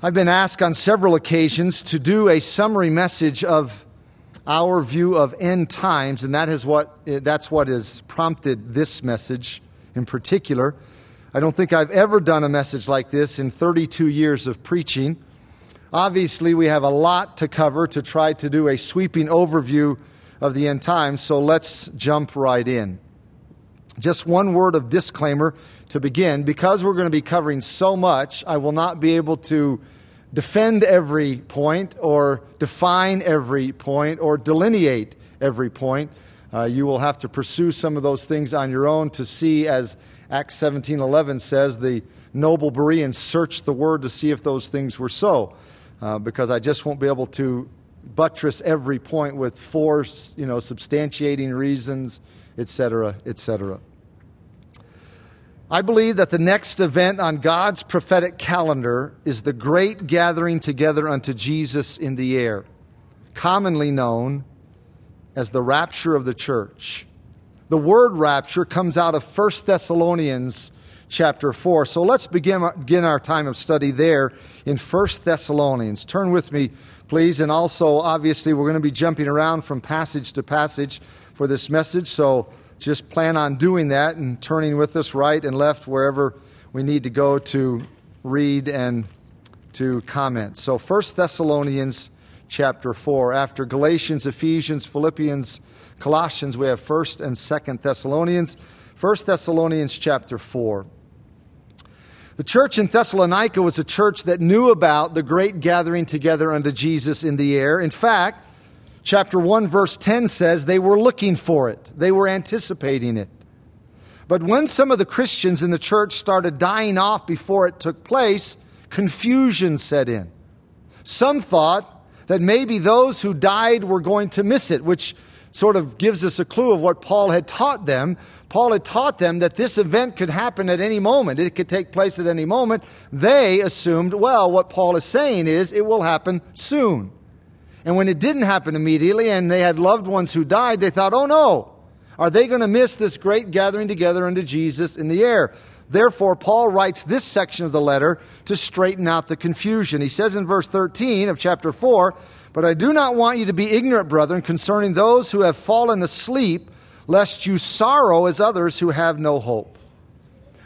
I've been asked on several occasions to do a summary message of our view of end times, and that is what, that's what has prompted this message in particular. I don't think I've ever done a message like this in 32 years of preaching. Obviously, we have a lot to cover to try to do a sweeping overview of the end times, so let's jump right in. Just one word of disclaimer to begin, because we're going to be covering so much, I will not be able to defend every point or define every point or delineate every point. Uh, you will have to pursue some of those things on your own to see, as Acts 17:11 says, the noble Bereans searched the word to see if those things were so, uh, because I just won't be able to buttress every point with force, you know, substantiating reasons, etc., etc. I believe that the next event on God's prophetic calendar is the great gathering together unto Jesus in the air, commonly known as the rapture of the church. The word rapture comes out of 1 Thessalonians chapter 4. So let's begin, begin our time of study there in 1 Thessalonians. Turn with me, please. And also, obviously, we're going to be jumping around from passage to passage for this message. So just plan on doing that and turning with us right and left wherever we need to go to read and to comment. So 1 Thessalonians chapter 4. After Galatians, Ephesians, Philippians, Colossians, we have 1st and 2nd Thessalonians. 1 Thessalonians chapter 4. The church in Thessalonica was a church that knew about the great gathering together unto Jesus in the air. In fact, Chapter 1, verse 10 says they were looking for it, they were anticipating it. But when some of the Christians in the church started dying off before it took place, confusion set in. Some thought that maybe those who died were going to miss it, which sort of gives us a clue of what Paul had taught them. Paul had taught them that this event could happen at any moment, it could take place at any moment. They assumed, well, what Paul is saying is it will happen soon. And when it didn't happen immediately and they had loved ones who died, they thought, oh no, are they going to miss this great gathering together unto Jesus in the air? Therefore, Paul writes this section of the letter to straighten out the confusion. He says in verse 13 of chapter 4, But I do not want you to be ignorant, brethren, concerning those who have fallen asleep, lest you sorrow as others who have no hope.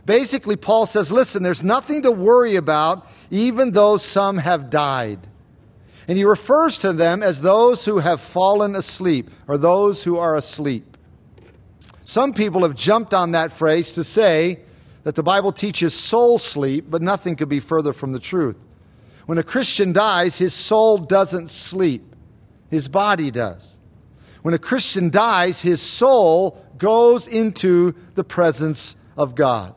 Basically, Paul says, Listen, there's nothing to worry about, even though some have died. And he refers to them as those who have fallen asleep, or those who are asleep. Some people have jumped on that phrase to say that the Bible teaches soul sleep, but nothing could be further from the truth. When a Christian dies, his soul doesn't sleep, his body does. When a Christian dies, his soul goes into the presence of God.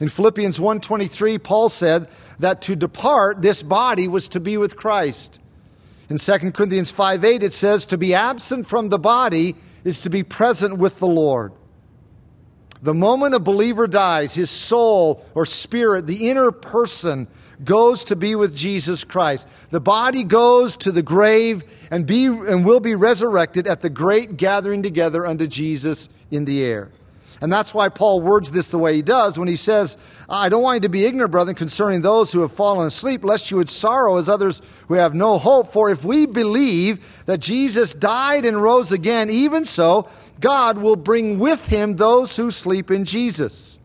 In Philippians 1:23, Paul said that to depart this body was to be with Christ. In 2 Corinthians 5 8, it says, To be absent from the body is to be present with the Lord. The moment a believer dies, his soul or spirit, the inner person, goes to be with Jesus Christ. The body goes to the grave and, be, and will be resurrected at the great gathering together unto Jesus in the air. And that's why Paul words this the way he does when he says, I don't want you to be ignorant, brethren, concerning those who have fallen asleep, lest you would sorrow as others who have no hope. For if we believe that Jesus died and rose again, even so, God will bring with him those who sleep in Jesus.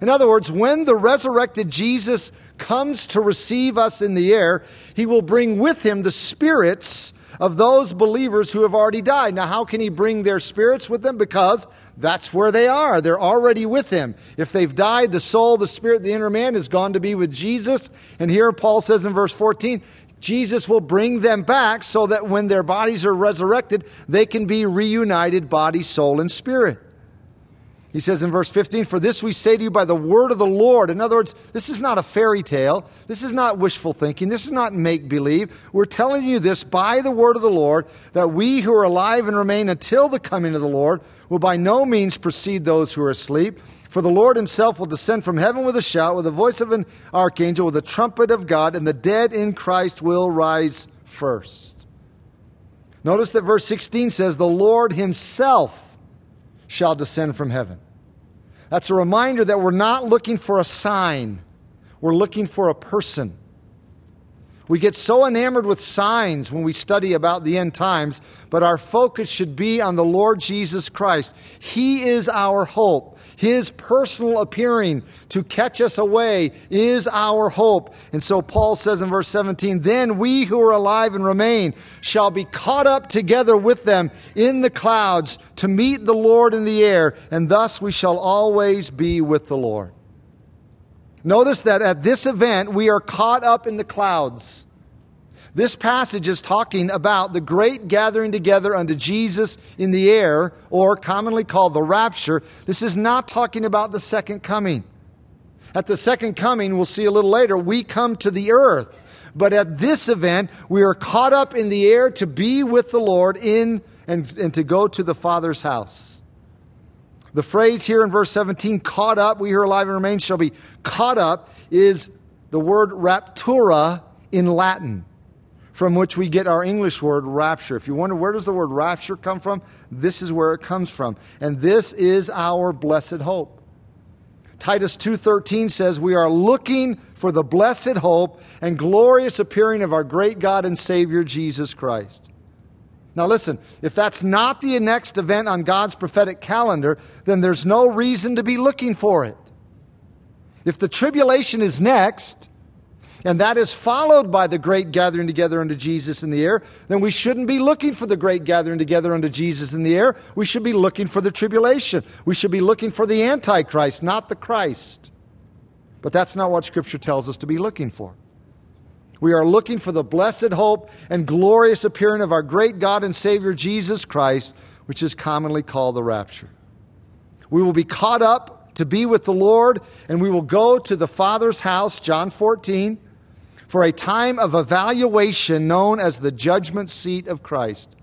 In other words, when the resurrected Jesus comes to receive us in the air, he will bring with him the spirits of those believers who have already died. Now, how can he bring their spirits with them? Because that's where they are. They're already with him. If they've died, the soul, the spirit, the inner man has gone to be with Jesus. And here Paul says in verse 14, Jesus will bring them back so that when their bodies are resurrected, they can be reunited body, soul, and spirit. He says in verse 15, For this we say to you by the word of the Lord. In other words, this is not a fairy tale. This is not wishful thinking. This is not make believe. We're telling you this by the word of the Lord, that we who are alive and remain until the coming of the Lord will by no means precede those who are asleep. For the Lord himself will descend from heaven with a shout, with the voice of an archangel, with the trumpet of God, and the dead in Christ will rise first. Notice that verse 16 says, The Lord himself shall descend from heaven. That's a reminder that we're not looking for a sign, we're looking for a person. We get so enamored with signs when we study about the end times, but our focus should be on the Lord Jesus Christ. He is our hope. His personal appearing to catch us away is our hope. And so Paul says in verse 17, Then we who are alive and remain shall be caught up together with them in the clouds to meet the Lord in the air, and thus we shall always be with the Lord. Notice that at this event, we are caught up in the clouds. This passage is talking about the great gathering together unto Jesus in the air, or commonly called the rapture. This is not talking about the second coming. At the second coming, we'll see a little later, we come to the earth. But at this event, we are caught up in the air to be with the Lord in and, and to go to the Father's house. The phrase here in verse 17, caught up, we who are alive and remain shall be caught up, is the word raptura in Latin, from which we get our English word rapture. If you wonder where does the word rapture come from, this is where it comes from. And this is our blessed hope. Titus 2:13 says we are looking for the blessed hope and glorious appearing of our great God and Savior Jesus Christ. Now, listen, if that's not the next event on God's prophetic calendar, then there's no reason to be looking for it. If the tribulation is next, and that is followed by the great gathering together unto Jesus in the air, then we shouldn't be looking for the great gathering together unto Jesus in the air. We should be looking for the tribulation. We should be looking for the Antichrist, not the Christ. But that's not what Scripture tells us to be looking for. We are looking for the blessed hope and glorious appearing of our great God and Savior Jesus Christ, which is commonly called the rapture. We will be caught up to be with the Lord, and we will go to the Father's house, John 14, for a time of evaluation known as the judgment seat of Christ.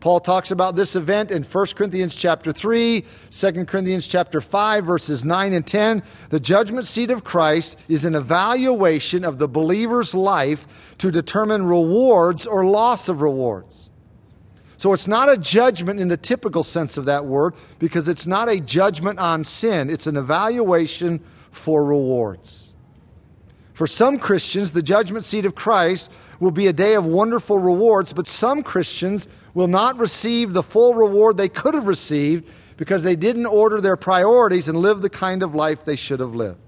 Paul talks about this event in 1 Corinthians chapter 3, 2 Corinthians chapter 5 verses 9 and 10. The judgment seat of Christ is an evaluation of the believer's life to determine rewards or loss of rewards. So it's not a judgment in the typical sense of that word because it's not a judgment on sin. It's an evaluation for rewards. For some Christians, the judgment seat of Christ will be a day of wonderful rewards, but some Christians will not receive the full reward they could have received because they didn't order their priorities and live the kind of life they should have lived.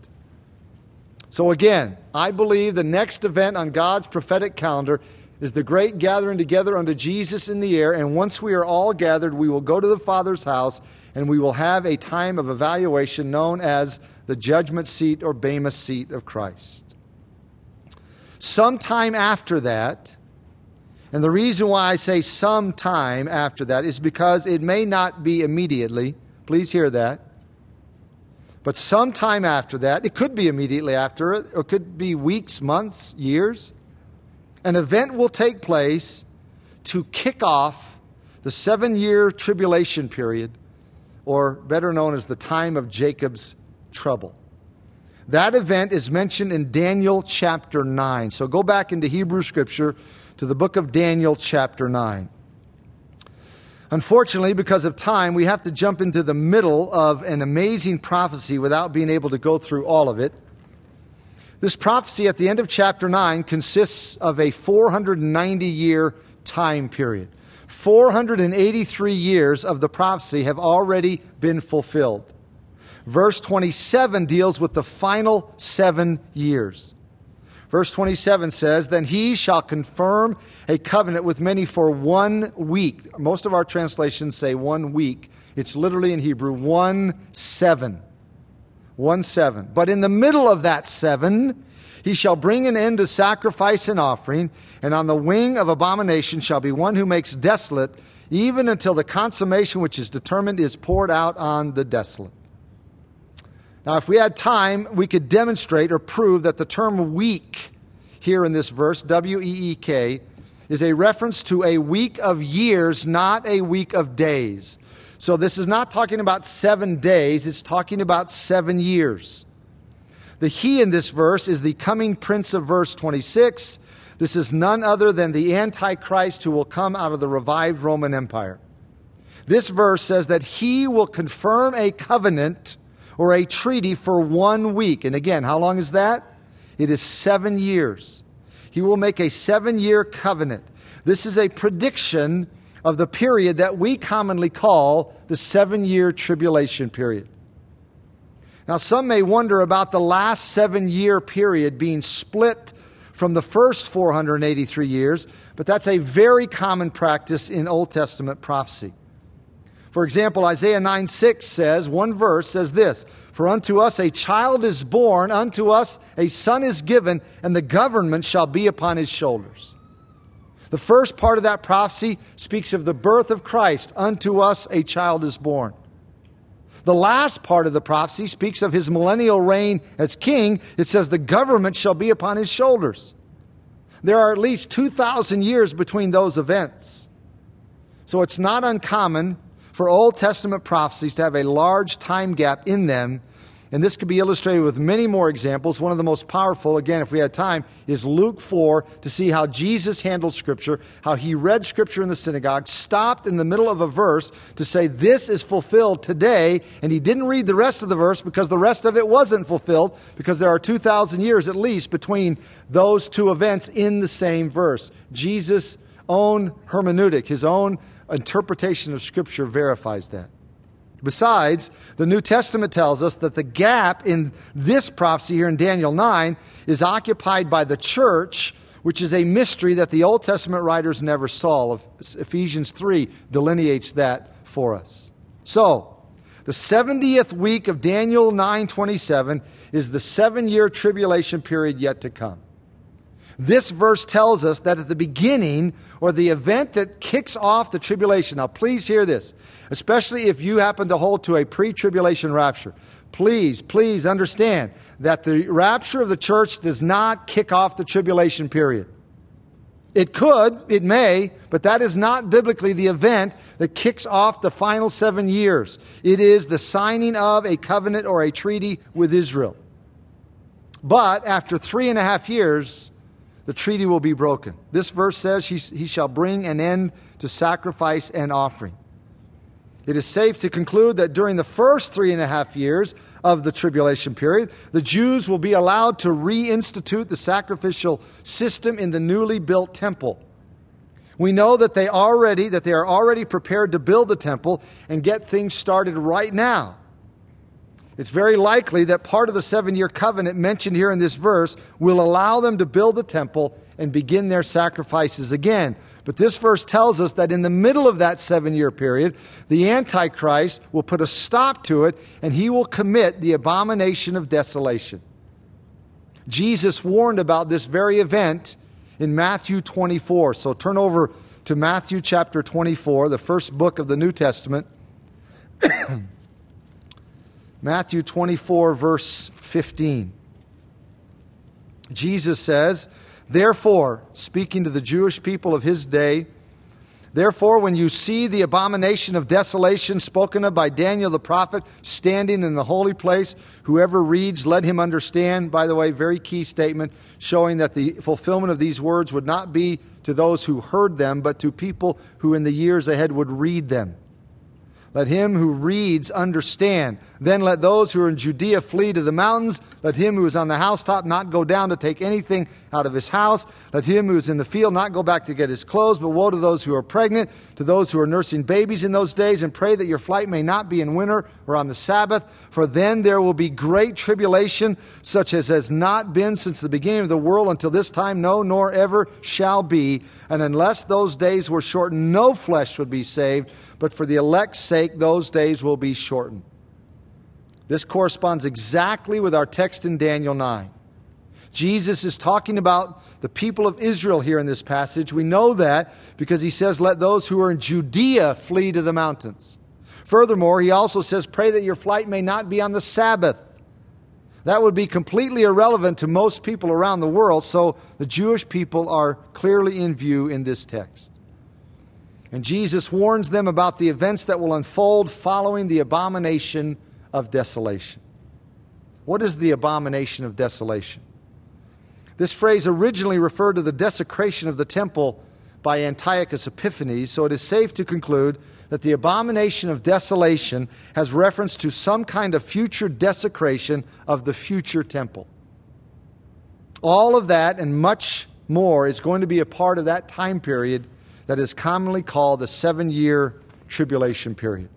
So, again, I believe the next event on God's prophetic calendar is the great gathering together unto Jesus in the air. And once we are all gathered, we will go to the Father's house and we will have a time of evaluation known as the judgment seat or Bema seat of Christ. Sometime after that, and the reason why I say some time after that is because it may not be immediately. Please hear that. But sometime after that, it could be immediately after it, or it could be weeks, months, years. An event will take place to kick off the seven year tribulation period, or better known as the time of Jacob's trouble. That event is mentioned in Daniel chapter 9. So go back into Hebrew scripture to the book of Daniel, chapter 9. Unfortunately, because of time, we have to jump into the middle of an amazing prophecy without being able to go through all of it. This prophecy at the end of chapter 9 consists of a 490 year time period. 483 years of the prophecy have already been fulfilled. Verse 27 deals with the final seven years. Verse 27 says, Then he shall confirm a covenant with many for one week. Most of our translations say one week. It's literally in Hebrew, one seven. One seven. But in the middle of that seven, he shall bring an end to sacrifice and offering, and on the wing of abomination shall be one who makes desolate, even until the consummation which is determined is poured out on the desolate. Now, if we had time, we could demonstrate or prove that the term week here in this verse, W E E K, is a reference to a week of years, not a week of days. So this is not talking about seven days, it's talking about seven years. The he in this verse is the coming prince of verse 26. This is none other than the Antichrist who will come out of the revived Roman Empire. This verse says that he will confirm a covenant or a treaty for one week. And again, how long is that? It is seven years. he will make a seven year covenant. This is a prediction of the period that we commonly call the seven year tribulation period. Now, some may wonder about the last seven year period being split from the first 483 years, but that's a very common practice in Old Testament prophecy. For example, Isaiah 9 6 says, one verse says this For unto us a child is born, unto us a son is given, and the government shall be upon his shoulders. The first part of that prophecy speaks of the birth of Christ. Unto us a child is born. The last part of the prophecy speaks of his millennial reign as king. It says, The government shall be upon his shoulders. There are at least 2,000 years between those events. So it's not uncommon for Old Testament prophecies to have a large time gap in them and this could be illustrated with many more examples. One of the most powerful, again, if we had time, is Luke 4 to see how Jesus handled Scripture, how he read Scripture in the synagogue, stopped in the middle of a verse to say, This is fulfilled today. And he didn't read the rest of the verse because the rest of it wasn't fulfilled, because there are 2,000 years at least between those two events in the same verse. Jesus' own hermeneutic, his own interpretation of Scripture verifies that. Besides, the New Testament tells us that the gap in this prophecy here in Daniel 9 is occupied by the church, which is a mystery that the Old Testament writers never saw. Ephesians 3 delineates that for us. So, the 70th week of Daniel 9:27 is the 7-year tribulation period yet to come. This verse tells us that at the beginning, or the event that kicks off the tribulation, now please hear this, especially if you happen to hold to a pre tribulation rapture. Please, please understand that the rapture of the church does not kick off the tribulation period. It could, it may, but that is not biblically the event that kicks off the final seven years. It is the signing of a covenant or a treaty with Israel. But after three and a half years, the treaty will be broken. This verse says he, he shall bring an end to sacrifice and offering. It is safe to conclude that during the first three and a half years of the tribulation period, the Jews will be allowed to reinstitute the sacrificial system in the newly built temple. We know that they already that they are already prepared to build the temple and get things started right now. It's very likely that part of the seven year covenant mentioned here in this verse will allow them to build the temple and begin their sacrifices again. But this verse tells us that in the middle of that seven year period, the Antichrist will put a stop to it and he will commit the abomination of desolation. Jesus warned about this very event in Matthew 24. So turn over to Matthew chapter 24, the first book of the New Testament. Matthew 24, verse 15. Jesus says, Therefore, speaking to the Jewish people of his day, Therefore, when you see the abomination of desolation spoken of by Daniel the prophet standing in the holy place, whoever reads, let him understand. By the way, very key statement showing that the fulfillment of these words would not be to those who heard them, but to people who in the years ahead would read them. Let him who reads understand. Then let those who are in Judea flee to the mountains. Let him who is on the housetop not go down to take anything out of his house. Let him who is in the field not go back to get his clothes. But woe to those who are pregnant, to those who are nursing babies in those days, and pray that your flight may not be in winter or on the Sabbath. For then there will be great tribulation, such as has not been since the beginning of the world until this time, no, nor ever shall be. And unless those days were shortened, no flesh would be saved. But for the elect's sake, those days will be shortened. This corresponds exactly with our text in Daniel 9. Jesus is talking about the people of Israel here in this passage. We know that because he says, Let those who are in Judea flee to the mountains. Furthermore, he also says, Pray that your flight may not be on the Sabbath. That would be completely irrelevant to most people around the world, so the Jewish people are clearly in view in this text. And Jesus warns them about the events that will unfold following the abomination of desolation. What is the abomination of desolation? This phrase originally referred to the desecration of the temple by Antiochus Epiphanes, so it is safe to conclude that the abomination of desolation has reference to some kind of future desecration of the future temple. All of that and much more is going to be a part of that time period that is commonly called the seven year tribulation period.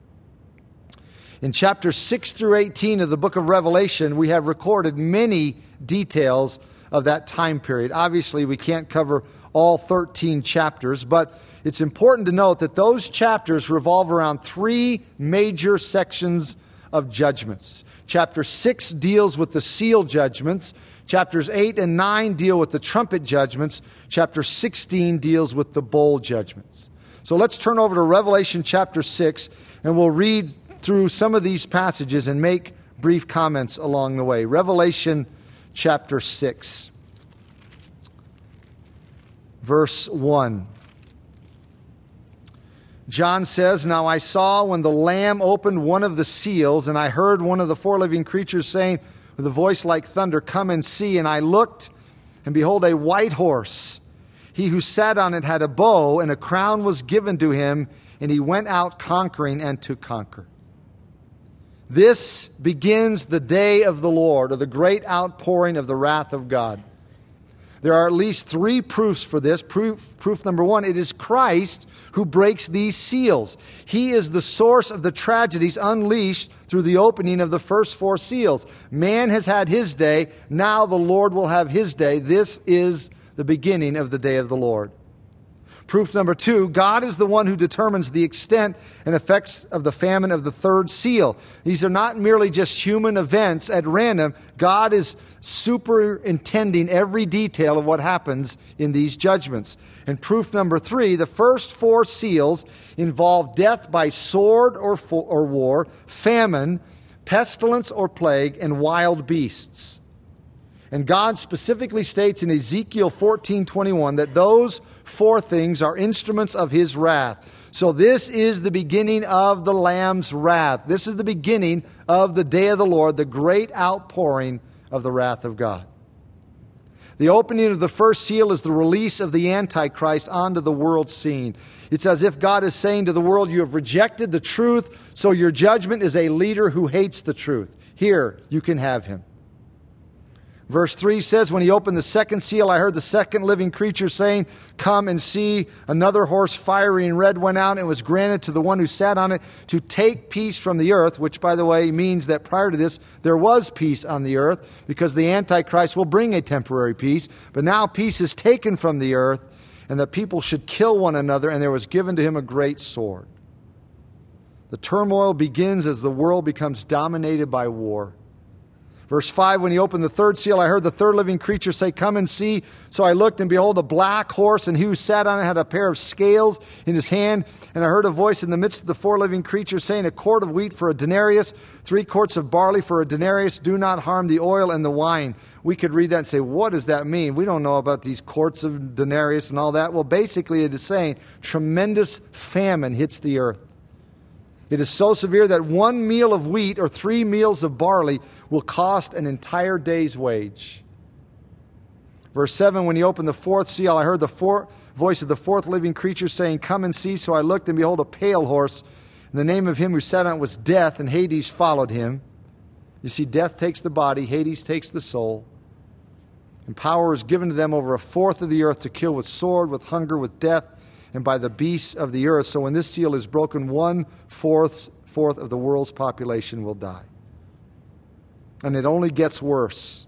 In chapters 6 through 18 of the book of Revelation, we have recorded many details of that time period. Obviously, we can't cover all 13 chapters, but it's important to note that those chapters revolve around three major sections of judgments. Chapter 6 deals with the seal judgments. Chapters 8 and 9 deal with the trumpet judgments. Chapter 16 deals with the bowl judgments. So let's turn over to Revelation chapter 6, and we'll read through some of these passages and make brief comments along the way. Revelation chapter 6, verse 1. John says, Now I saw when the Lamb opened one of the seals, and I heard one of the four living creatures saying with a voice like thunder, Come and see. And I looked, and behold, a white horse. He who sat on it had a bow, and a crown was given to him, and he went out conquering and to conquer. This begins the day of the Lord, or the great outpouring of the wrath of God. There are at least three proofs for this. Proof, proof number one it is Christ who breaks these seals. He is the source of the tragedies unleashed through the opening of the first four seals. Man has had his day, now the Lord will have his day. This is the beginning of the day of the Lord. Proof number two God is the one who determines the extent and effects of the famine of the third seal. These are not merely just human events at random. God is superintending every detail of what happens in these judgments. And proof number three the first four seals involve death by sword or, or war, famine, pestilence or plague, and wild beasts. And God specifically states in Ezekiel 14:21 that those four things are instruments of his wrath. So this is the beginning of the lamb's wrath. This is the beginning of the day of the Lord, the great outpouring of the wrath of God. The opening of the first seal is the release of the Antichrist onto the world scene. It's as if God is saying to the world, You have rejected the truth, so your judgment is a leader who hates the truth. Here, you can have him. Verse 3 says, When he opened the second seal, I heard the second living creature saying, Come and see. Another horse, fiery and red, went out and was granted to the one who sat on it to take peace from the earth, which, by the way, means that prior to this, there was peace on the earth because the Antichrist will bring a temporary peace. But now peace is taken from the earth, and that people should kill one another, and there was given to him a great sword. The turmoil begins as the world becomes dominated by war. Verse 5 When he opened the third seal, I heard the third living creature say, Come and see. So I looked, and behold, a black horse, and he who sat on it had a pair of scales in his hand. And I heard a voice in the midst of the four living creatures saying, A quart of wheat for a denarius, three quarts of barley for a denarius. Do not harm the oil and the wine. We could read that and say, What does that mean? We don't know about these quarts of denarius and all that. Well, basically, it is saying tremendous famine hits the earth. It is so severe that one meal of wheat or three meals of barley will cost an entire day's wage. Verse 7 When he opened the fourth seal, I heard the four, voice of the fourth living creature saying, Come and see. So I looked, and behold, a pale horse. And the name of him who sat on it was Death, and Hades followed him. You see, death takes the body, Hades takes the soul. And power is given to them over a fourth of the earth to kill with sword, with hunger, with death, and by the beasts of the earth. So when this seal is broken, one fourth, fourth of the world's population will die and it only gets worse.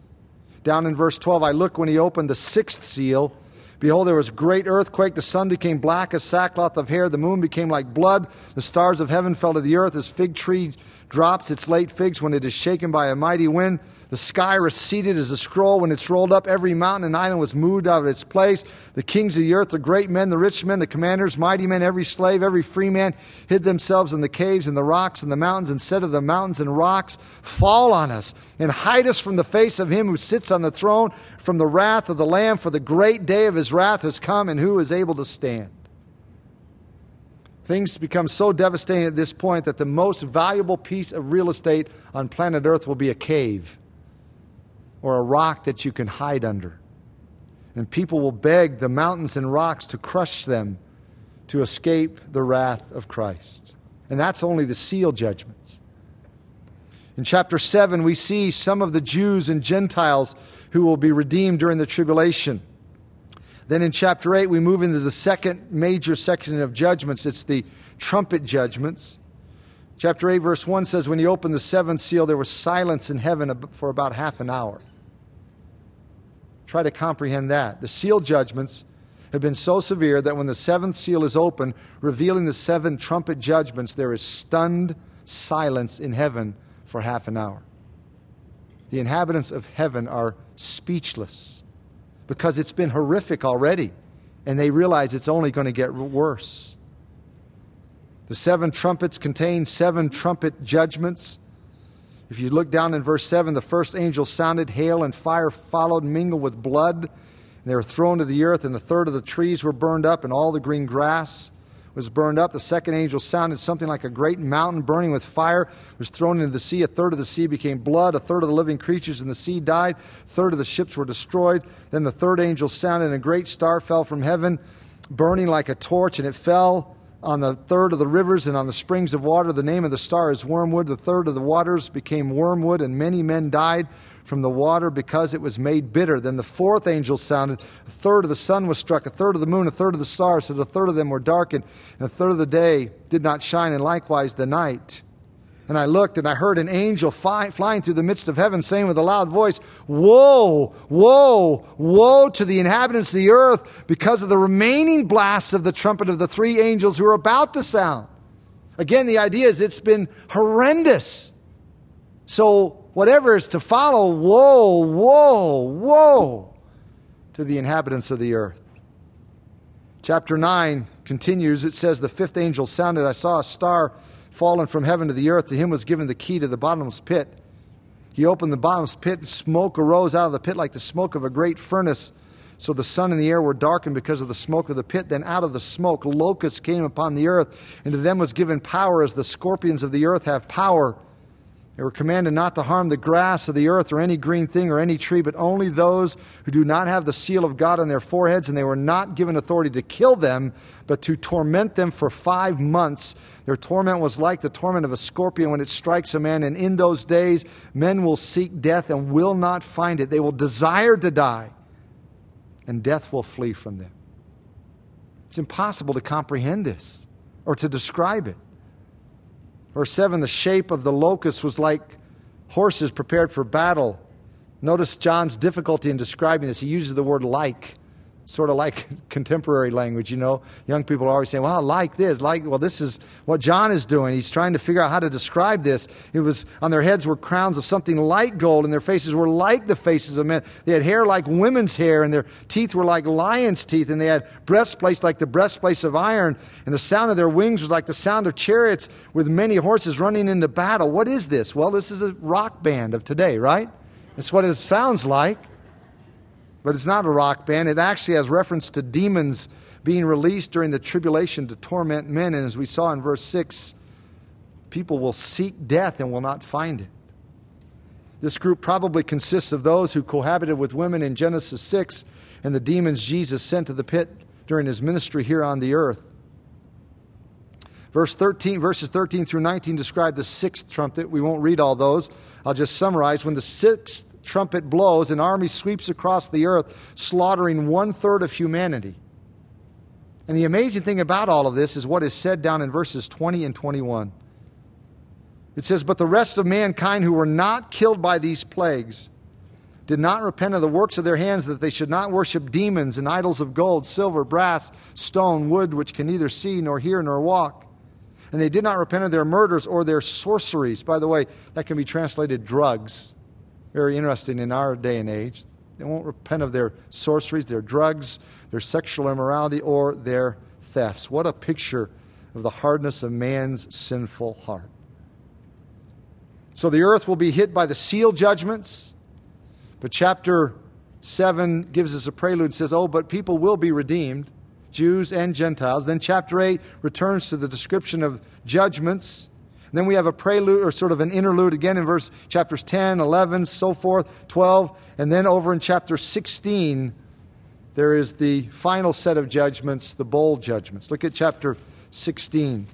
Down in verse 12, I look when he opened the sixth seal. Behold, there was a great earthquake. The sun became black as sackcloth of hair. The moon became like blood. The stars of heaven fell to the earth as fig tree drops its late figs when it is shaken by a mighty wind. The sky receded as a scroll when it's rolled up. Every mountain and island was moved out of its place. The kings of the earth, the great men, the rich men, the commanders, mighty men, every slave, every free man, hid themselves in the caves and the rocks and the mountains and said to the mountains and rocks, Fall on us and hide us from the face of him who sits on the throne, from the wrath of the Lamb, for the great day of his wrath has come, and who is able to stand? Things become so devastating at this point that the most valuable piece of real estate on planet Earth will be a cave or a rock that you can hide under. And people will beg the mountains and rocks to crush them to escape the wrath of Christ. And that's only the seal judgments. In chapter 7, we see some of the Jews and Gentiles who will be redeemed during the tribulation. Then in chapter 8, we move into the second major section of judgments. It's the trumpet judgments. Chapter 8, verse 1 says, When he opened the seventh seal, there was silence in heaven for about half an hour. Try to comprehend that. The seal judgments have been so severe that when the seventh seal is opened, revealing the seven trumpet judgments, there is stunned silence in heaven for half an hour. The inhabitants of heaven are speechless because it's been horrific already, and they realize it's only going to get worse. The seven trumpets contain seven trumpet judgments. If you look down in verse 7, the first angel sounded, hail and fire followed, mingled with blood. And They were thrown to the earth, and a third of the trees were burned up, and all the green grass was burned up. The second angel sounded something like a great mountain burning with fire, was thrown into the sea. A third of the sea became blood. A third of the living creatures in the sea died. A third of the ships were destroyed. Then the third angel sounded, and a great star fell from heaven, burning like a torch, and it fell on the third of the rivers and on the springs of water. The name of the star is wormwood. The third of the waters became wormwood, and many men died from the water because it was made bitter. Then the fourth angel sounded. A third of the sun was struck, a third of the moon, a third of the stars, so a third of them were darkened, and a third of the day did not shine, and likewise the night. And I looked, and I heard an angel fly, flying through the midst of heaven, saying with a loud voice, Woe, woe, woe to the inhabitants of the earth because of the remaining blasts of the trumpet of the three angels who are about to sound. Again, the idea is it's been horrendous. So whatever is to follow, woe, woe, woe to the inhabitants of the earth. Chapter 9 continues. It says, The fifth angel sounded. I saw a star fallen from heaven to the earth. To him was given the key to the bottomless pit. He opened the bottomless pit, and smoke arose out of the pit like the smoke of a great furnace. So the sun and the air were darkened because of the smoke of the pit. Then out of the smoke, locusts came upon the earth, and to them was given power as the scorpions of the earth have power. They were commanded not to harm the grass of the earth or any green thing or any tree, but only those who do not have the seal of God on their foreheads, and they were not given authority to kill them, but to torment them for five months. Their torment was like the torment of a scorpion when it strikes a man, and in those days men will seek death and will not find it. They will desire to die, and death will flee from them. It's impossible to comprehend this or to describe it. Verse 7 the shape of the locust was like horses prepared for battle. Notice John's difficulty in describing this. He uses the word like sort of like contemporary language, you know. Young people are always saying, well, I like this. Like, well, this is what John is doing. He's trying to figure out how to describe this. It was on their heads were crowns of something like gold, and their faces were like the faces of men. They had hair like women's hair, and their teeth were like lions' teeth, and they had breastplates like the breastplates of iron, and the sound of their wings was like the sound of chariots with many horses running into battle. What is this? Well, this is a rock band of today, right? That's what it sounds like but it's not a rock band. It actually has reference to demons being released during the tribulation to torment men. And as we saw in verse 6, people will seek death and will not find it. This group probably consists of those who cohabited with women in Genesis 6 and the demons Jesus sent to the pit during his ministry here on the earth. Verse 13, verses 13 through 19 describe the sixth trumpet. We won't read all those. I'll just summarize. When the sixth trumpet blows, an army sweeps across the earth, slaughtering one third of humanity. And the amazing thing about all of this is what is said down in verses 20 and 21. It says, But the rest of mankind who were not killed by these plagues did not repent of the works of their hands, that they should not worship demons and idols of gold, silver, brass, stone, wood, which can neither see nor hear nor walk. And they did not repent of their murders or their sorceries. By the way, that can be translated drugs. Very interesting in our day and age. They won't repent of their sorceries, their drugs, their sexual immorality, or their thefts. What a picture of the hardness of man's sinful heart. So the earth will be hit by the seal judgments, but chapter 7 gives us a prelude, says, Oh, but people will be redeemed, Jews and Gentiles. Then chapter 8 returns to the description of judgments and then we have a prelude or sort of an interlude again in verse chapters 10, 11, so forth, 12. And then over in chapter 16, there is the final set of judgments, the bowl judgments. Look at chapter 16.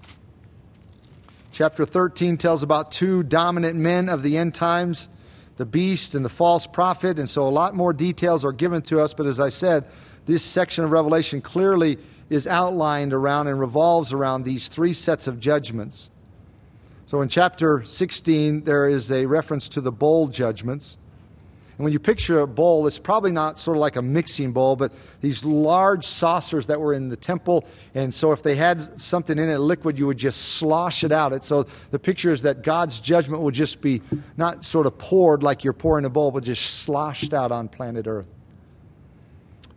Chapter 13 tells about two dominant men of the end times, the beast and the false prophet. And so a lot more details are given to us. But as I said, this section of Revelation clearly is outlined around and revolves around these three sets of judgments. So in chapter 16, there is a reference to the bowl judgments. And when you picture a bowl, it's probably not sort of like a mixing bowl, but these large saucers that were in the temple. And so if they had something in it, liquid, you would just slosh it out. And so the picture is that God's judgment would just be not sort of poured like you're pouring a bowl, but just sloshed out on planet Earth.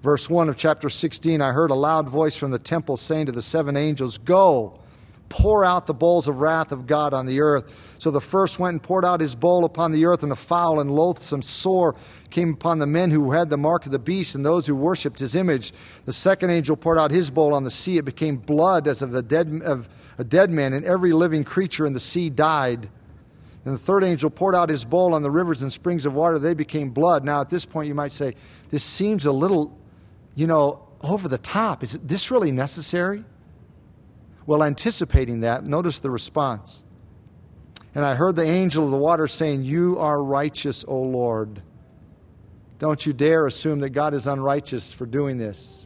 Verse 1 of chapter 16 I heard a loud voice from the temple saying to the seven angels, Go pour out the bowls of wrath of God on the earth. So the first went and poured out his bowl upon the earth, and a foul and loathsome sore came upon the men who had the mark of the beast and those who worshipped his image. The second angel poured out his bowl on the sea. It became blood as of a dead, of a dead man, and every living creature in the sea died. And the third angel poured out his bowl on the rivers and springs of water. They became blood. Now, at this point, you might say, this seems a little, you know, over the top. Is this really necessary? Well, anticipating that, notice the response. And I heard the angel of the water saying, You are righteous, O Lord. Don't you dare assume that God is unrighteous for doing this.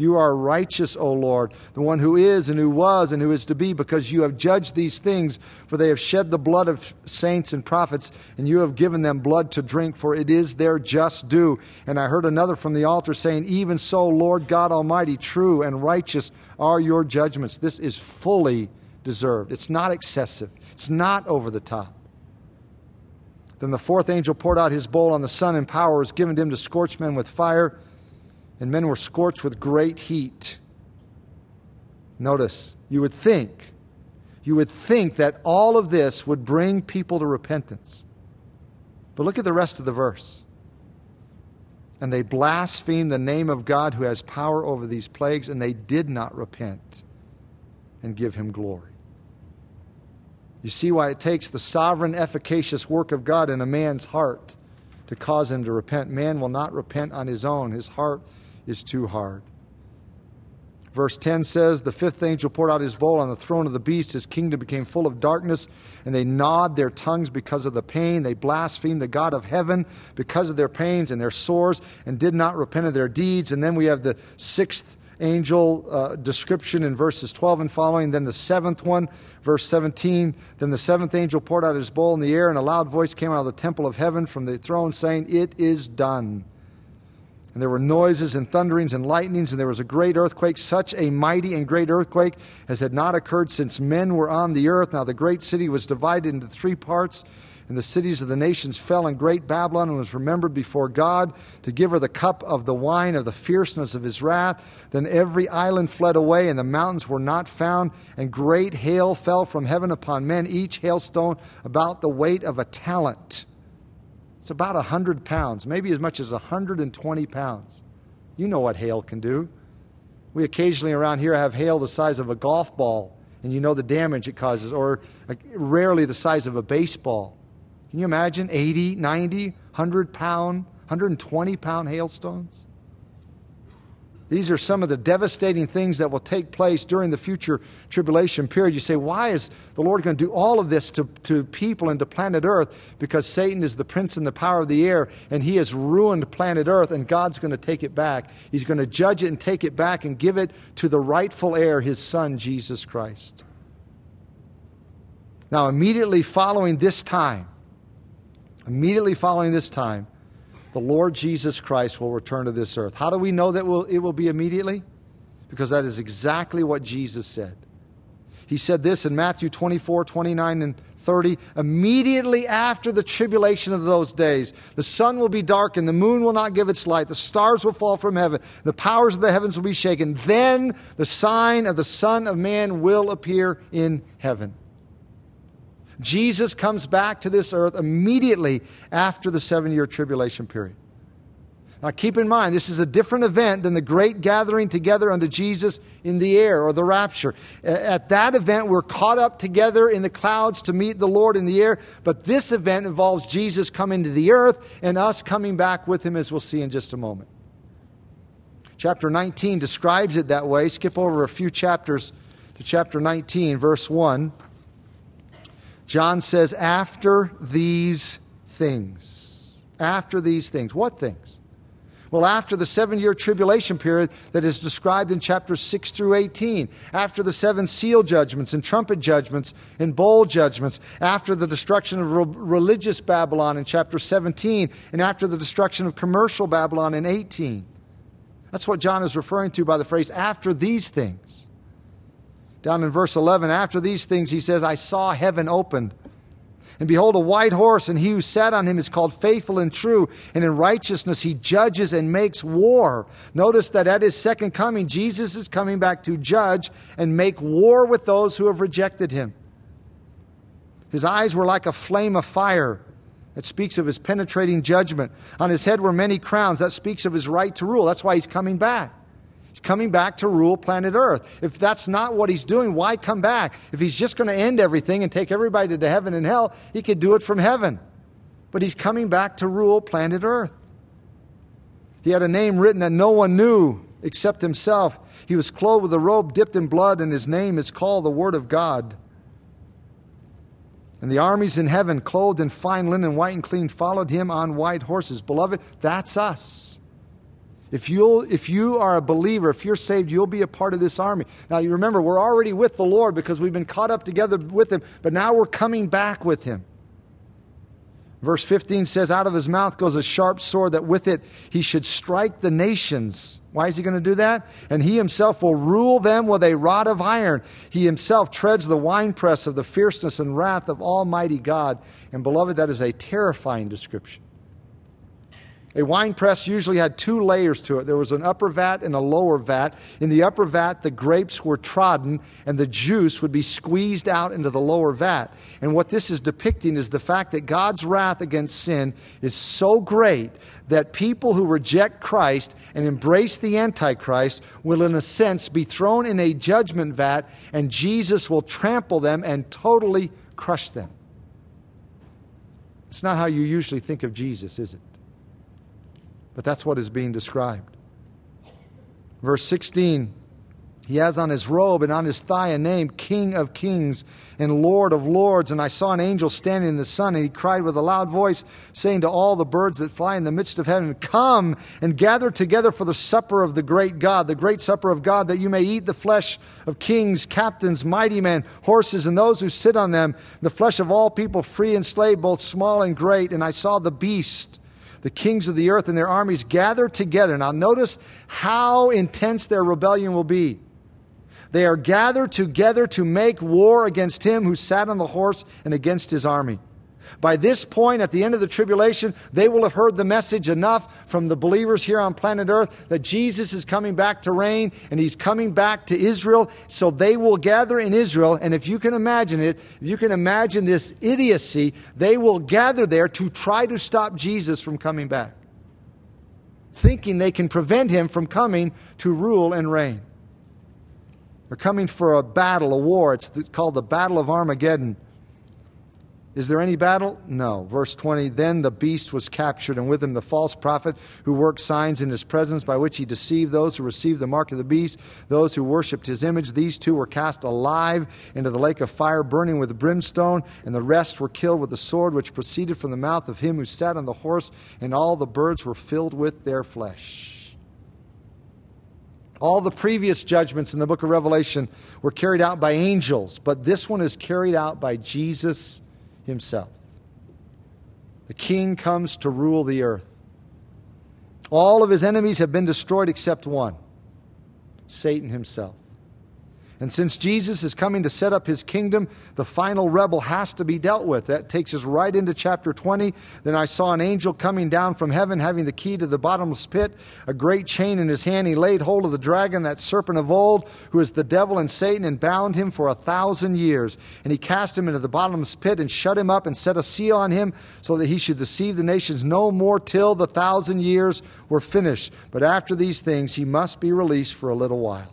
You are righteous, O Lord, the one who is and who was and who is to be, because you have judged these things, for they have shed the blood of saints and prophets, and you have given them blood to drink, for it is their just due. And I heard another from the altar saying, Even so, Lord God Almighty, true and righteous are your judgments. This is fully deserved. It's not excessive, it's not over the top. Then the fourth angel poured out his bowl on the sun, and power was given to him to scorch men with fire and men were scorched with great heat. Notice, you would think, you would think that all of this would bring people to repentance. But look at the rest of the verse. And they blasphemed the name of God who has power over these plagues, and they did not repent and give him glory. You see why it takes the sovereign, efficacious work of God in a man's heart to cause him to repent. Man will not repent on his own. His heart is too hard. Verse 10 says, The fifth angel poured out his bowl on the throne of the beast. His kingdom became full of darkness, and they gnawed their tongues because of the pain. They blasphemed the God of heaven because of their pains and their sores, and did not repent of their deeds. And then we have the sixth angel uh, description in verses 12 and following. Then the seventh one, verse 17. Then the seventh angel poured out his bowl in the air, and a loud voice came out of the temple of heaven from the throne, saying, It is done. And there were noises and thunderings and lightnings, and there was a great earthquake, such a mighty and great earthquake as had not occurred since men were on the earth. Now the great city was divided into three parts, and the cities of the nations fell in great Babylon and was remembered before God to give her the cup of the wine of the fierceness of his wrath. Then every island fled away, and the mountains were not found, and great hail fell from heaven upon men, each hailstone about the weight of a talent. It's about 100 pounds, maybe as much as 120 pounds. You know what hail can do. We occasionally around here have hail the size of a golf ball, and you know the damage it causes, or rarely the size of a baseball. Can you imagine 80, 90, 100 pound, 120 pound hailstones? These are some of the devastating things that will take place during the future tribulation period. You say, why is the Lord going to do all of this to, to people and to planet Earth? Because Satan is the prince and the power of the air, and he has ruined planet Earth, and God's going to take it back. He's going to judge it and take it back and give it to the rightful heir, his son, Jesus Christ. Now, immediately following this time, immediately following this time, the Lord Jesus Christ will return to this earth. How do we know that it will be immediately? Because that is exactly what Jesus said. He said this in Matthew 24, 29, and 30. Immediately after the tribulation of those days, the sun will be darkened, the moon will not give its light, the stars will fall from heaven, the powers of the heavens will be shaken. Then the sign of the Son of Man will appear in heaven. Jesus comes back to this earth immediately after the seven year tribulation period. Now, keep in mind, this is a different event than the great gathering together unto Jesus in the air or the rapture. At that event, we're caught up together in the clouds to meet the Lord in the air, but this event involves Jesus coming to the earth and us coming back with him, as we'll see in just a moment. Chapter 19 describes it that way. Skip over a few chapters to chapter 19, verse 1. John says, after these things. After these things. What things? Well, after the seven year tribulation period that is described in chapters 6 through 18, after the seven seal judgments and trumpet judgments and bowl judgments, after the destruction of re- religious Babylon in chapter 17, and after the destruction of commercial Babylon in 18. That's what John is referring to by the phrase, after these things. Down in verse 11, after these things, he says, I saw heaven opened and behold, a white horse, and he who sat on him is called faithful and true, and in righteousness he judges and makes war. Notice that at his second coming, Jesus is coming back to judge and make war with those who have rejected him. His eyes were like a flame of fire. That speaks of his penetrating judgment. On his head were many crowns. That speaks of his right to rule. That's why he's coming back. He's coming back to rule planet Earth. If that's not what he's doing, why come back? If he's just going to end everything and take everybody to heaven and hell, he could do it from heaven. But he's coming back to rule planet Earth. He had a name written that no one knew except himself. He was clothed with a robe dipped in blood, and his name is called the Word of God. And the armies in heaven, clothed in fine linen, white and clean, followed him on white horses. Beloved, that's us. If, you'll, if you are a believer, if you're saved, you'll be a part of this army. Now, you remember, we're already with the Lord because we've been caught up together with Him, but now we're coming back with Him. Verse 15 says, Out of his mouth goes a sharp sword, that with it he should strike the nations. Why is he going to do that? And he himself will rule them with a rod of iron. He himself treads the winepress of the fierceness and wrath of Almighty God. And beloved, that is a terrifying description. A wine press usually had two layers to it. There was an upper vat and a lower vat. In the upper vat, the grapes were trodden and the juice would be squeezed out into the lower vat. And what this is depicting is the fact that God's wrath against sin is so great that people who reject Christ and embrace the Antichrist will, in a sense, be thrown in a judgment vat and Jesus will trample them and totally crush them. It's not how you usually think of Jesus, is it? But that's what is being described. Verse 16 He has on his robe and on his thigh a name, King of Kings and Lord of Lords. And I saw an angel standing in the sun, and he cried with a loud voice, saying to all the birds that fly in the midst of heaven, Come and gather together for the supper of the great God, the great supper of God, that you may eat the flesh of kings, captains, mighty men, horses, and those who sit on them, the flesh of all people, free and slave, both small and great. And I saw the beast the kings of the earth and their armies gather together. Now, notice how intense their rebellion will be. They are gathered together to make war against him who sat on the horse and against his army. By this point, at the end of the tribulation, they will have heard the message enough from the believers here on planet Earth that Jesus is coming back to reign and he's coming back to Israel. So they will gather in Israel. And if you can imagine it, if you can imagine this idiocy, they will gather there to try to stop Jesus from coming back, thinking they can prevent him from coming to rule and reign. They're coming for a battle, a war. It's called the Battle of Armageddon. Is there any battle? No. Verse 20 Then the beast was captured, and with him the false prophet who worked signs in his presence by which he deceived those who received the mark of the beast, those who worshipped his image. These two were cast alive into the lake of fire, burning with brimstone, and the rest were killed with the sword which proceeded from the mouth of him who sat on the horse, and all the birds were filled with their flesh. All the previous judgments in the book of Revelation were carried out by angels, but this one is carried out by Jesus himself. The king comes to rule the earth. All of his enemies have been destroyed except one Satan himself. And since Jesus is coming to set up his kingdom, the final rebel has to be dealt with. That takes us right into chapter 20. Then I saw an angel coming down from heaven, having the key to the bottomless pit, a great chain in his hand. He laid hold of the dragon, that serpent of old, who is the devil and Satan, and bound him for a thousand years. And he cast him into the bottomless pit and shut him up and set a seal on him, so that he should deceive the nations no more till the thousand years were finished. But after these things, he must be released for a little while.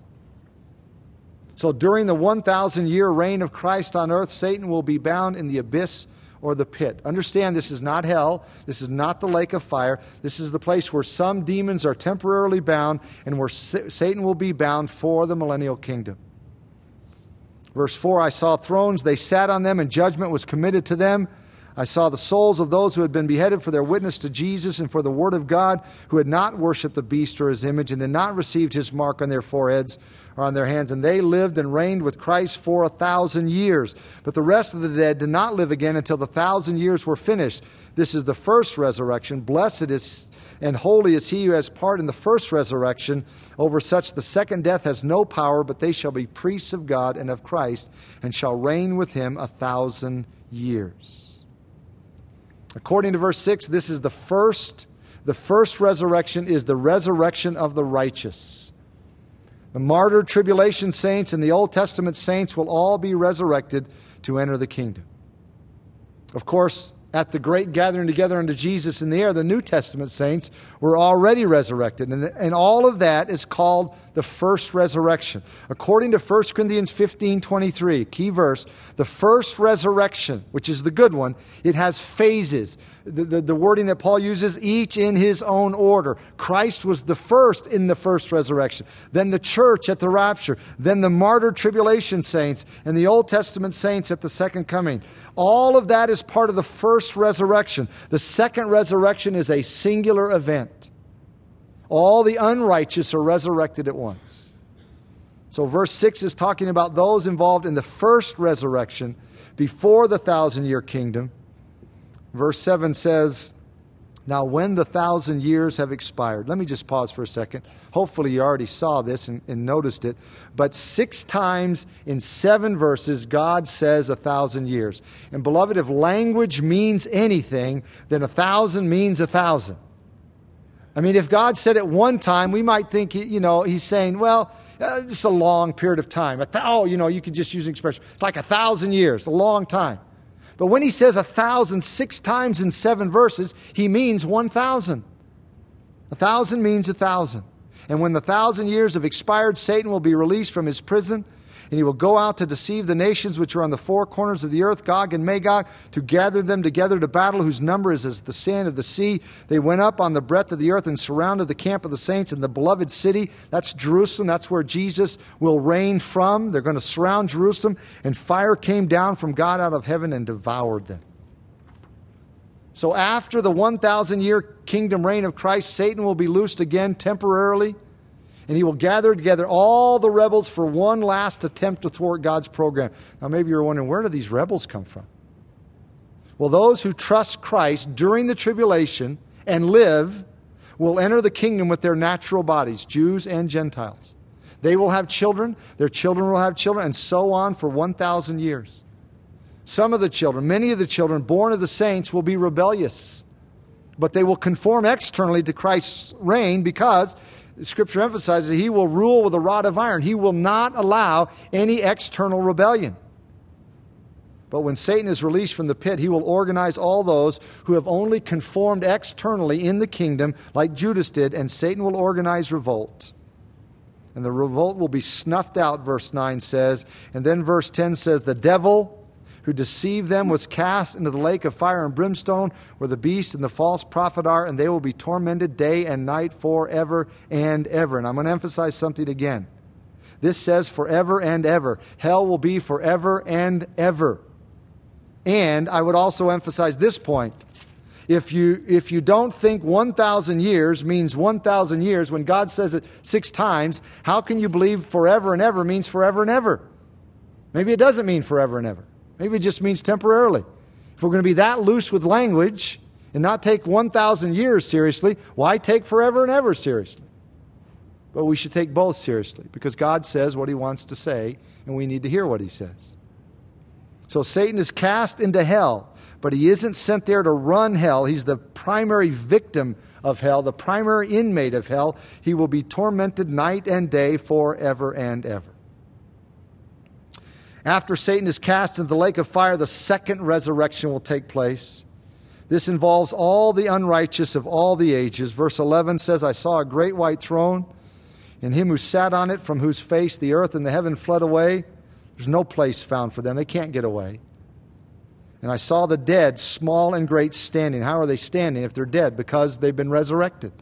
So during the 1,000 year reign of Christ on earth, Satan will be bound in the abyss or the pit. Understand this is not hell. This is not the lake of fire. This is the place where some demons are temporarily bound and where Satan will be bound for the millennial kingdom. Verse 4 I saw thrones, they sat on them, and judgment was committed to them. I saw the souls of those who had been beheaded for their witness to Jesus and for the word of God, who had not worshipped the beast or his image, and had not received his mark on their foreheads or on their hands. And they lived and reigned with Christ for a thousand years. But the rest of the dead did not live again until the thousand years were finished. This is the first resurrection. Blessed is and holy is he who has part in the first resurrection. Over such the second death has no power, but they shall be priests of God and of Christ, and shall reign with him a thousand years. According to verse 6, this is the first the first resurrection is the resurrection of the righteous. The martyr tribulation saints and the Old Testament saints will all be resurrected to enter the kingdom. Of course, at the great gathering together unto Jesus in the air, the New Testament saints were already resurrected. And, and all of that is called the first resurrection. According to 1 Corinthians 15 23, key verse, the first resurrection, which is the good one, it has phases the, the, the, wording that Paul uses, each in his own order. Christ was the first in the first resurrection, then the church at the rapture, then the martyr tribulation saints, and the Old Testament saints at the second coming. All of that is part of the first resurrection. The second resurrection is a singular event. All the unrighteous are resurrected at once. So, verse 6 is talking about those involved in the first resurrection before the thousand year kingdom. Verse 7 says, Now, when the thousand years have expired, let me just pause for a second. Hopefully, you already saw this and, and noticed it. But six times in seven verses, God says a thousand years. And, beloved, if language means anything, then a thousand means a thousand. I mean, if God said it one time, we might think, you know, he's saying, well, uh, it's a long period of time. Th- oh, you know, you could just use an expression. It's like a thousand years, a long time. But when he says a thousand six times in seven verses, he means one thousand. A thousand means a thousand. And when the thousand years have expired, Satan will be released from his prison and he will go out to deceive the nations which are on the four corners of the earth, Gog and Magog, to gather them together to battle, whose number is as the sand of the sea. They went up on the breadth of the earth and surrounded the camp of the saints and the beloved city. That's Jerusalem. That's where Jesus will reign from. They're going to surround Jerusalem, and fire came down from God out of heaven and devoured them. So, after the 1,000 year kingdom reign of Christ, Satan will be loosed again temporarily and he will gather together all the rebels for one last attempt to thwart God's program. Now, maybe you're wondering, where do these rebels come from? Well, those who trust Christ during the tribulation and live will enter the kingdom with their natural bodies, Jews and Gentiles. They will have children, their children will have children, and so on for 1,000 years. Some of the children, many of the children born of the saints, will be rebellious, but they will conform externally to Christ's reign because Scripture emphasizes he will rule with a rod of iron. He will not allow any external rebellion. But when Satan is released from the pit, he will organize all those who have only conformed externally in the kingdom, like Judas did, and Satan will organize revolt. And the revolt will be snuffed out, verse 9 says. And then verse 10 says, The devil who deceived them was cast into the lake of fire and brimstone, where the beast and the false prophet are, and they will be tormented day and night forever and ever. And I'm going to emphasize something again. This says forever and ever. Hell will be forever and ever. And I would also emphasize this point. If you, if you don't think 1,000 years means 1,000 years, when God says it six times, how can you believe forever and ever means forever and ever? Maybe it doesn't mean forever and ever. Maybe it just means temporarily. If we're going to be that loose with language and not take 1,000 years seriously, why take forever and ever seriously? But we should take both seriously because God says what he wants to say and we need to hear what he says. So Satan is cast into hell, but he isn't sent there to run hell. He's the primary victim of hell, the primary inmate of hell. He will be tormented night and day forever and ever. After Satan is cast into the lake of fire, the second resurrection will take place. This involves all the unrighteous of all the ages. Verse 11 says, I saw a great white throne, and him who sat on it, from whose face the earth and the heaven fled away. There's no place found for them, they can't get away. And I saw the dead, small and great, standing. How are they standing if they're dead? Because they've been resurrected.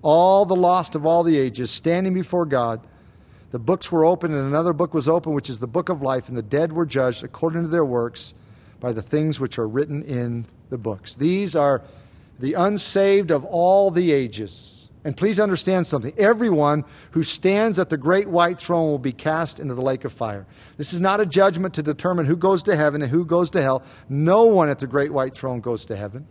All the lost of all the ages standing before God the books were opened, and another book was opened, which is the book of life, and the dead were judged according to their works by the things which are written in the books. These are the unsaved of all the ages. And please understand something. Everyone who stands at the great white throne will be cast into the lake of fire. This is not a judgment to determine who goes to heaven and who goes to hell. No one at the great white throne goes to heaven.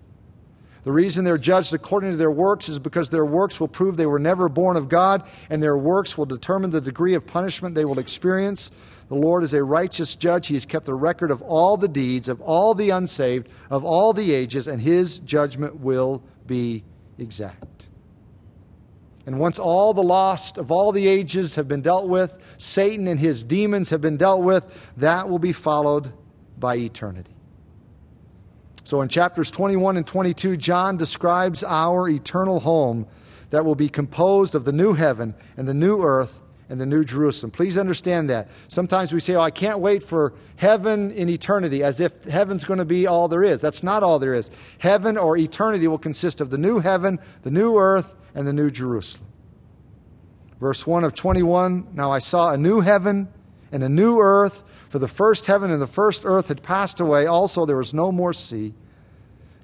The reason they're judged according to their works is because their works will prove they were never born of God, and their works will determine the degree of punishment they will experience. The Lord is a righteous judge. He has kept a record of all the deeds, of all the unsaved, of all the ages, and his judgment will be exact. And once all the lost of all the ages have been dealt with, Satan and his demons have been dealt with, that will be followed by eternity. So in chapters 21 and 22, John describes our eternal home that will be composed of the new heaven and the new earth and the new Jerusalem. Please understand that. Sometimes we say, Oh, I can't wait for heaven in eternity, as if heaven's going to be all there is. That's not all there is. Heaven or eternity will consist of the new heaven, the new earth, and the new Jerusalem. Verse 1 of 21 Now I saw a new heaven and a new earth for the first heaven and the first earth had passed away. Also, there was no more sea.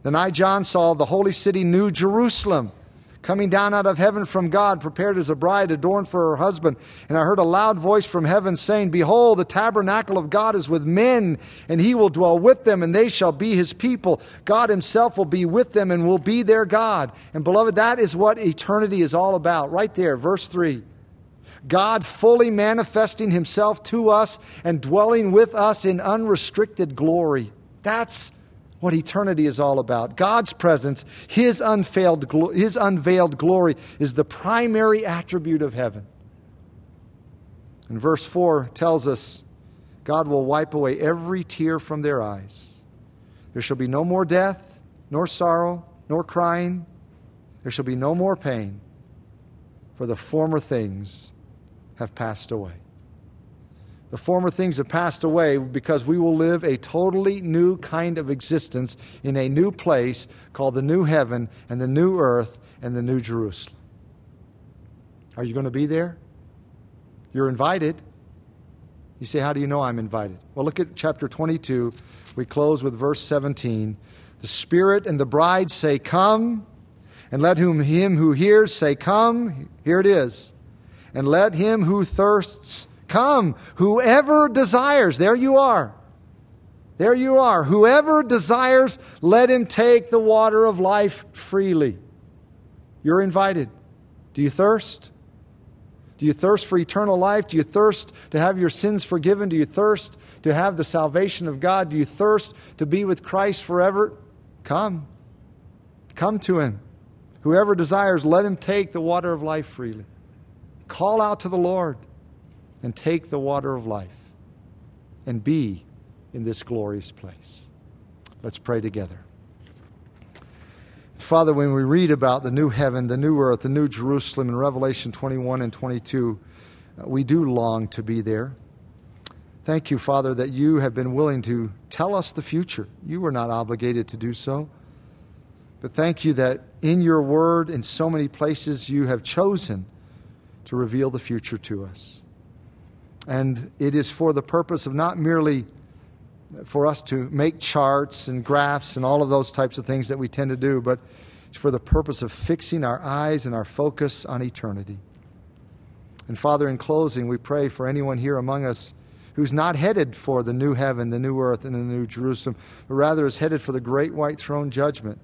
Then I, John, saw the holy city, New Jerusalem, coming down out of heaven from God, prepared as a bride adorned for her husband. And I heard a loud voice from heaven saying, Behold, the tabernacle of God is with men, and he will dwell with them, and they shall be his people. God himself will be with them and will be their God. And beloved, that is what eternity is all about. Right there, verse 3. God fully manifesting himself to us and dwelling with us in unrestricted glory. That's what eternity is all about. God's presence, his, unveiled, his unveiled glory, is the primary attribute of heaven. And verse 4 tells us God will wipe away every tear from their eyes. There shall be no more death, nor sorrow, nor crying. There shall be no more pain, for the former things have passed away. The former things have passed away because we will live a totally new kind of existence in a new place called the new heaven and the new earth and the new Jerusalem. Are you going to be there? You're invited. You say, How do you know I'm invited? Well, look at chapter 22. We close with verse 17. The Spirit and the bride say, Come. And let whom him who hears say, Come. Here it is and let him who thirsts come. Whoever desires, there you are. There you are. Whoever desires, let him take the water of life freely. You're invited. Do you thirst? Do you thirst for eternal life? Do you thirst to have your sins forgiven? Do you thirst to have the salvation of God? Do you thirst to be with Christ forever? Come. Come to him. Whoever desires, let him take the water of life freely. Call out to the Lord and take the water of life and be in this glorious place. Let's pray together. Father, when we read about the new heaven, the new earth, the new Jerusalem in Revelation 21 and 22, uh, we do long to be there. Thank you, Father, that you have been willing to tell us the future. You were not obligated to do so. But thank you that in your word, in so many places, you have chosen to reveal the future to us. And it is for the purpose of not merely for us to make charts and graphs and all of those types of things that we tend to do, but it's for the purpose of fixing our eyes and our focus on eternity. And Father, in closing, we pray for anyone here among us who's not headed for the new heaven, the new earth, and the new Jerusalem, but rather is headed for the great white throne judgment.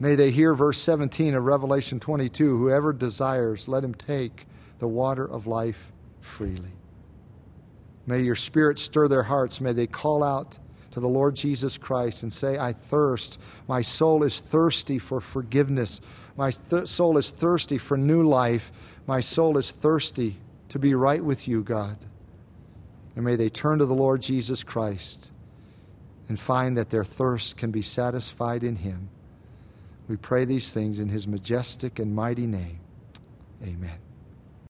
May they hear verse 17 of Revelation 22 Whoever desires, let him take the water of life freely. May your spirit stir their hearts. May they call out to the Lord Jesus Christ and say, I thirst. My soul is thirsty for forgiveness. My th- soul is thirsty for new life. My soul is thirsty to be right with you, God. And may they turn to the Lord Jesus Christ and find that their thirst can be satisfied in Him. We pray these things in his majestic and mighty name. Amen.